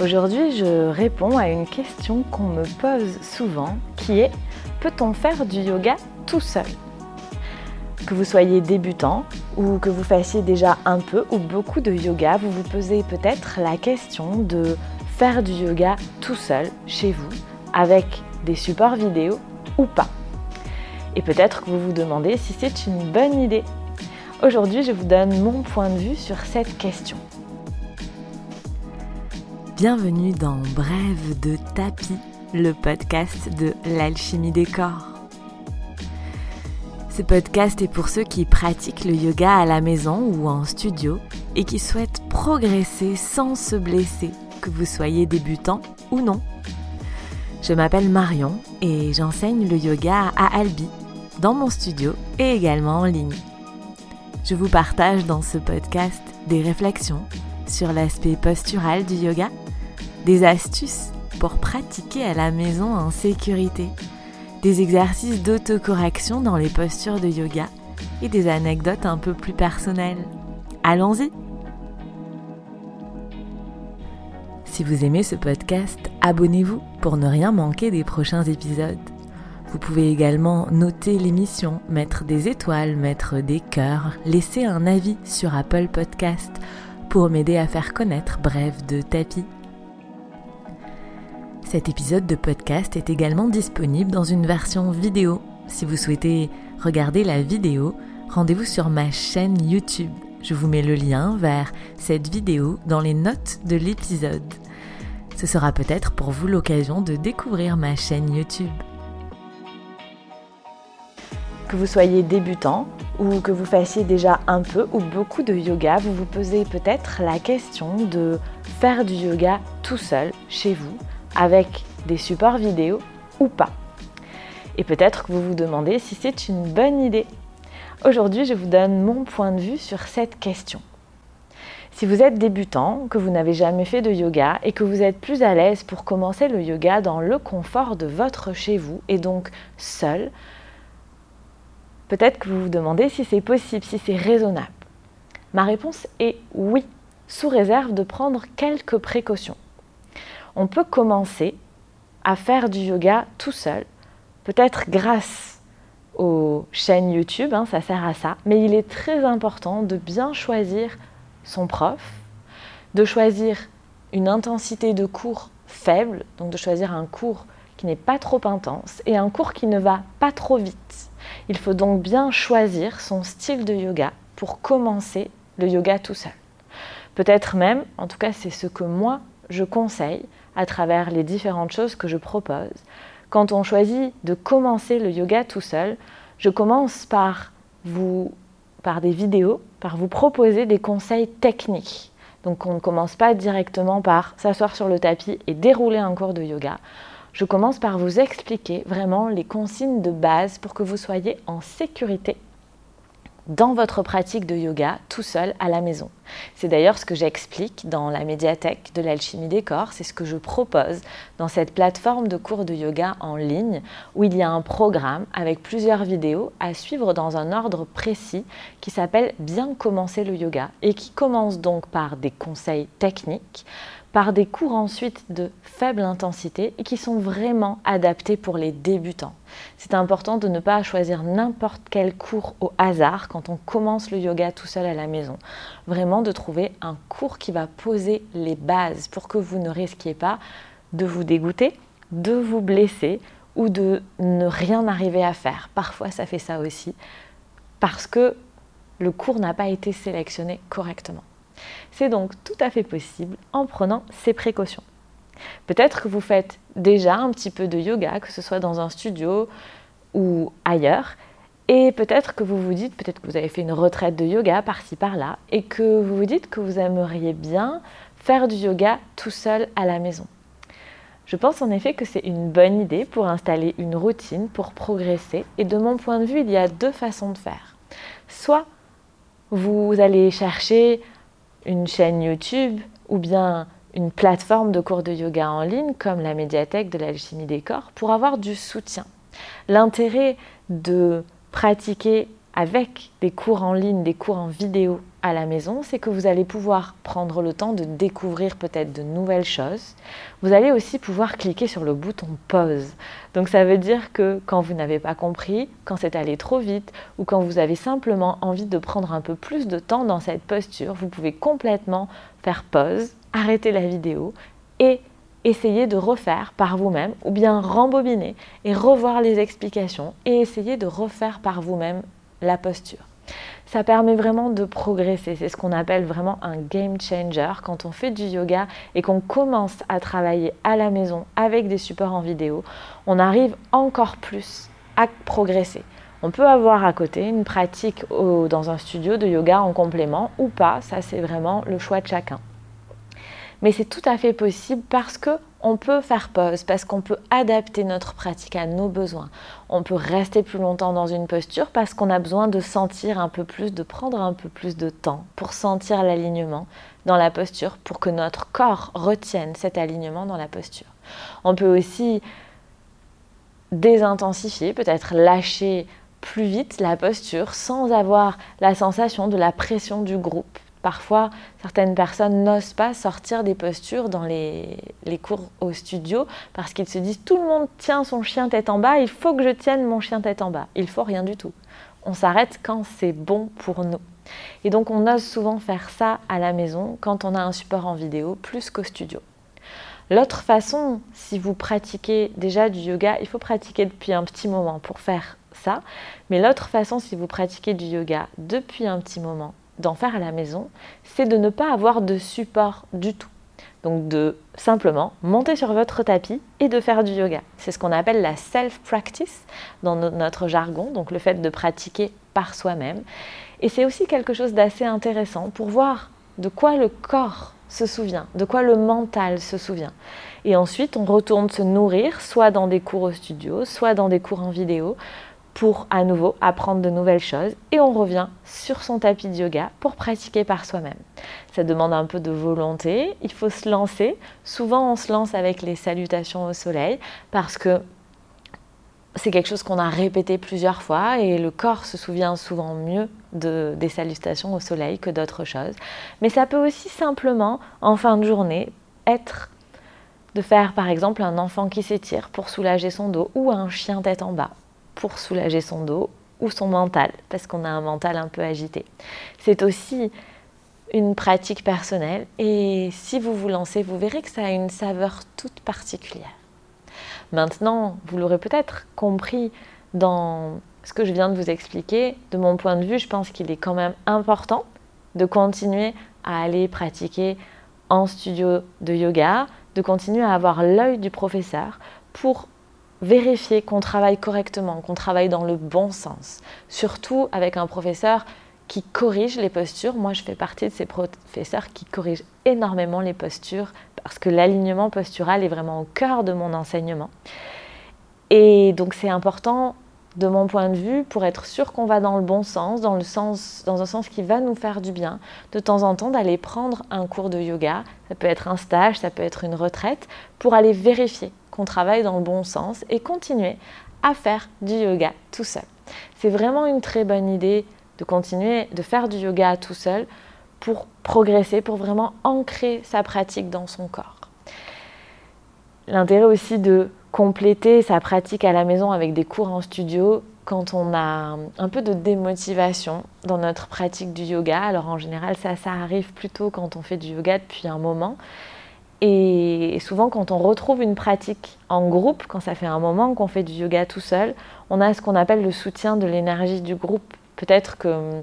Aujourd'hui, je réponds à une question qu'on me pose souvent qui est peut-on faire du yoga tout seul? Que vous soyez débutant ou que vous fassiez déjà un peu ou beaucoup de yoga, vous vous posez peut-être la question de faire du yoga tout seul chez vous avec des supports vidéo ou pas. Et peut-être que vous vous demandez si c'est une bonne idée. Aujourd'hui, je vous donne mon point de vue sur cette question. Bienvenue dans Brève de tapis, le podcast de l'alchimie des corps. Ce podcast est pour ceux qui pratiquent le yoga à la maison ou en studio et qui souhaitent progresser sans se blesser, que vous soyez débutant ou non. Je m'appelle Marion et j'enseigne le yoga à Albi, dans mon studio et également en ligne. Je vous partage dans ce podcast des réflexions sur l'aspect postural du yoga des astuces pour pratiquer à la maison en sécurité, des exercices d'autocorrection dans les postures de yoga et des anecdotes un peu plus personnelles. Allons-y Si vous aimez ce podcast, abonnez-vous pour ne rien manquer des prochains épisodes. Vous pouvez également noter l'émission, mettre des étoiles, mettre des cœurs, laisser un avis sur Apple Podcast pour m'aider à faire connaître Bref de Tapis cet épisode de podcast est également disponible dans une version vidéo. Si vous souhaitez regarder la vidéo, rendez-vous sur ma chaîne YouTube. Je vous mets le lien vers cette vidéo dans les notes de l'épisode. Ce sera peut-être pour vous l'occasion de découvrir ma chaîne YouTube. Que vous soyez débutant ou que vous fassiez déjà un peu ou beaucoup de yoga, vous vous posez peut-être la question de faire du yoga tout seul chez vous avec des supports vidéo ou pas. Et peut-être que vous vous demandez si c'est une bonne idée. Aujourd'hui, je vous donne mon point de vue sur cette question. Si vous êtes débutant, que vous n'avez jamais fait de yoga et que vous êtes plus à l'aise pour commencer le yoga dans le confort de votre chez vous et donc seul, peut-être que vous vous demandez si c'est possible, si c'est raisonnable. Ma réponse est oui, sous réserve de prendre quelques précautions on peut commencer à faire du yoga tout seul, peut-être grâce aux chaînes YouTube, hein, ça sert à ça, mais il est très important de bien choisir son prof, de choisir une intensité de cours faible, donc de choisir un cours qui n'est pas trop intense et un cours qui ne va pas trop vite. Il faut donc bien choisir son style de yoga pour commencer le yoga tout seul. Peut-être même, en tout cas c'est ce que moi je conseille, à travers les différentes choses que je propose. Quand on choisit de commencer le yoga tout seul, je commence par vous par des vidéos, par vous proposer des conseils techniques. Donc on ne commence pas directement par s'asseoir sur le tapis et dérouler un cours de yoga. Je commence par vous expliquer vraiment les consignes de base pour que vous soyez en sécurité dans votre pratique de yoga tout seul à la maison. C'est d'ailleurs ce que j'explique dans la médiathèque de l'alchimie des corps, c'est ce que je propose dans cette plateforme de cours de yoga en ligne où il y a un programme avec plusieurs vidéos à suivre dans un ordre précis qui s'appelle Bien commencer le yoga et qui commence donc par des conseils techniques par des cours ensuite de faible intensité et qui sont vraiment adaptés pour les débutants. C'est important de ne pas choisir n'importe quel cours au hasard quand on commence le yoga tout seul à la maison. Vraiment de trouver un cours qui va poser les bases pour que vous ne risquiez pas de vous dégoûter, de vous blesser ou de ne rien arriver à faire. Parfois ça fait ça aussi parce que le cours n'a pas été sélectionné correctement. C'est donc tout à fait possible en prenant ces précautions. Peut-être que vous faites déjà un petit peu de yoga, que ce soit dans un studio ou ailleurs, et peut-être que vous vous dites, peut-être que vous avez fait une retraite de yoga par-ci par-là, et que vous vous dites que vous aimeriez bien faire du yoga tout seul à la maison. Je pense en effet que c'est une bonne idée pour installer une routine, pour progresser, et de mon point de vue, il y a deux façons de faire. Soit vous allez chercher une chaîne YouTube ou bien une plateforme de cours de yoga en ligne comme la médiathèque de l'alchimie des corps pour avoir du soutien. L'intérêt de pratiquer avec des cours en ligne, des cours en vidéo à la maison, c'est que vous allez pouvoir prendre le temps de découvrir peut-être de nouvelles choses. Vous allez aussi pouvoir cliquer sur le bouton pause. Donc ça veut dire que quand vous n'avez pas compris, quand c'est allé trop vite ou quand vous avez simplement envie de prendre un peu plus de temps dans cette posture, vous pouvez complètement faire pause, arrêter la vidéo et essayer de refaire par vous-même ou bien rembobiner et revoir les explications et essayer de refaire par vous-même la posture. Ça permet vraiment de progresser. C'est ce qu'on appelle vraiment un game changer. Quand on fait du yoga et qu'on commence à travailler à la maison avec des supports en vidéo, on arrive encore plus à progresser. On peut avoir à côté une pratique dans un studio de yoga en complément ou pas, ça c'est vraiment le choix de chacun. Mais c'est tout à fait possible parce que on peut faire pause parce qu'on peut adapter notre pratique à nos besoins. On peut rester plus longtemps dans une posture parce qu'on a besoin de sentir un peu plus, de prendre un peu plus de temps pour sentir l'alignement dans la posture, pour que notre corps retienne cet alignement dans la posture. On peut aussi désintensifier, peut-être lâcher plus vite la posture sans avoir la sensation de la pression du groupe Parfois, certaines personnes n'osent pas sortir des postures dans les, cours au studio parce qu'ils se disent tout le monde tient son chien tête en bas, il faut que je tienne mon chien tête en bas. Il faut rien du tout. On s'arrête quand c'est bon pour nous. Et donc on ose souvent faire ça à la maison quand on a un support en vidéo plus qu'au studio. L'autre façon, si vous pratiquez déjà du yoga, il faut pratiquer depuis un petit moment pour faire ça. Mais l'autre façon, si vous pratiquez du yoga depuis un petit moment, d'en faire à la maison, c'est de ne pas avoir de support du tout. Donc de simplement monter sur votre tapis et de faire du yoga. C'est ce qu'on appelle la self-practice dans notre jargon, donc le fait de pratiquer par soi-même. Et c'est aussi quelque chose d'assez intéressant pour voir de quoi le corps se souvient, de quoi le mental se souvient. Et ensuite, on retourne se nourrir, soit dans des cours au studio, soit dans des cours en vidéo, pour à nouveau apprendre de nouvelles choses et on revient sur son tapis de yoga pour pratiquer par soi-même. Ça demande un peu de volonté, il faut se lancer. Souvent on se lance avec les salutations au soleil parce que c'est quelque chose qu'on a répété plusieurs fois et le corps se souvient souvent mieux de, des salutations au soleil que d'autres choses. Mais ça peut aussi simplement, en fin de journée, être de faire par exemple un enfant qui s'étire pour soulager son dos ou un chien tête en bas pour soulager son dos ou son mental, parce qu'on a un mental un peu agité. C'est aussi une pratique personnelle et si vous vous lancez, vous verrez que ça a une saveur toute particulière. Maintenant, vous l'aurez peut-être compris dans ce que je viens de vous expliquer, de mon point de vue, je pense qu'il est quand même important de continuer à aller pratiquer en studio de yoga, de continuer à avoir l'œil du professeur pour vérifier qu'on travaille correctement, qu'on travaille dans le bon sens. Surtout avec un professeur qui corrige les postures. Moi, je fais partie de ces professeurs qui corrigent énormément les postures parce que l'alignement postural est vraiment au cœur de mon enseignement. Et donc, c'est important de mon point de vue, pour être sûr qu'on va dans le bon sens, dans, le sens, dans un sens qui va nous faire du bien, de temps en temps d'aller prendre un cours de yoga, ça peut être un stage, ça peut être une retraite, pour aller vérifier qu'on travaille dans le bon sens et continuer à faire du yoga tout seul. C'est vraiment une très bonne idée de continuer de faire du yoga tout seul pour progresser, pour vraiment ancrer sa pratique dans son corps. L'intérêt aussi de compléter sa pratique à la maison avec des cours en studio quand on a un peu de démotivation dans notre pratique du yoga. Alors en général, ça, ça arrive plutôt quand on fait du yoga depuis un moment. Et souvent, quand on retrouve une pratique en groupe, quand ça fait un moment qu'on fait du yoga tout seul, on a ce qu'on appelle le soutien de l'énergie du groupe. Peut-être que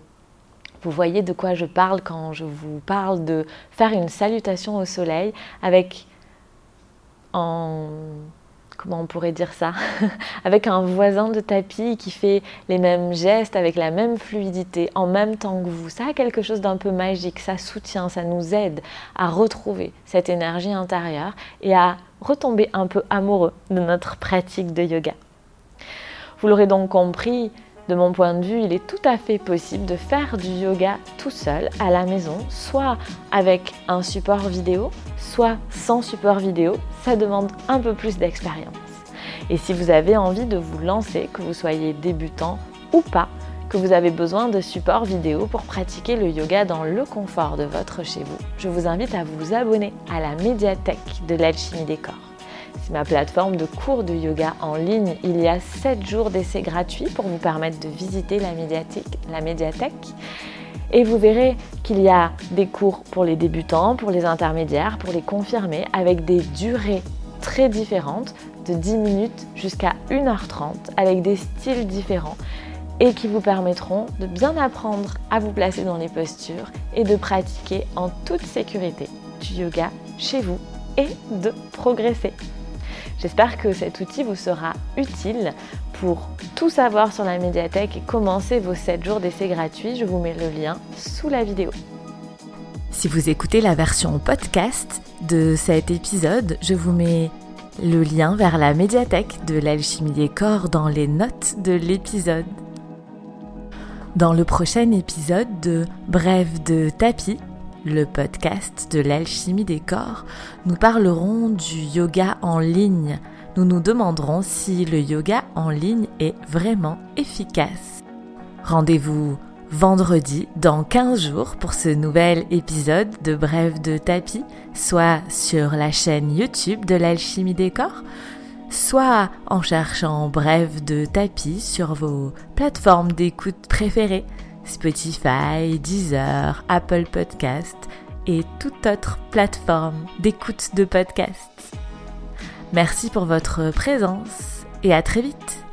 vous voyez de quoi je parle quand je vous parle de faire une salutation au soleil avec en on pourrait dire ça, avec un voisin de tapis qui fait les mêmes gestes avec la même fluidité en même temps que vous. Ça a quelque chose d'un peu magique, ça soutient, ça nous aide à retrouver cette énergie intérieure et à retomber un peu amoureux de notre pratique de yoga. Vous l'aurez donc compris, de mon point de vue, il est tout à fait possible de faire du yoga tout seul à la maison, soit avec un support vidéo, soit sans support vidéo. Ça demande un peu plus d'expérience. Et si vous avez envie de vous lancer, que vous soyez débutant ou pas, que vous avez besoin de supports vidéo pour pratiquer le yoga dans le confort de votre chez vous, je vous invite à vous abonner à la médiathèque de l'alchimie des corps. C'est ma plateforme de cours de yoga en ligne. Il y a 7 jours d'essai gratuits pour vous permettre de visiter la la médiathèque. Et vous verrez qu'il y a des cours pour les débutants, pour les intermédiaires, pour les confirmés, avec des durées très différentes, de 10 minutes jusqu'à 1h30, avec des styles différents et qui vous permettront de bien apprendre à vous placer dans les postures et de pratiquer en toute sécurité du yoga chez vous et de progresser. J'espère que cet outil vous sera utile pour tout savoir sur la médiathèque et commencer vos 7 jours d'essai gratuit. Je vous mets le lien sous la vidéo. Si vous écoutez la version podcast de cet épisode, je vous mets le lien vers la médiathèque de l'alchimie des corps dans les notes de l'épisode. Dans le prochain épisode de Brève de tapis, le podcast de l'alchimie des corps, nous parlerons du yoga en ligne. Nous nous demanderons si le yoga en ligne est vraiment efficace. Rendez-vous vendredi dans 15 jours pour ce nouvel épisode de Brève de tapis, soit sur la chaîne YouTube de l'alchimie des corps, soit en cherchant Bref de tapis sur vos plateformes d'écoute préférées, Spotify, Deezer, Apple Podcast et toute autre plateforme d'écoute de podcasts. Merci pour votre présence et à très vite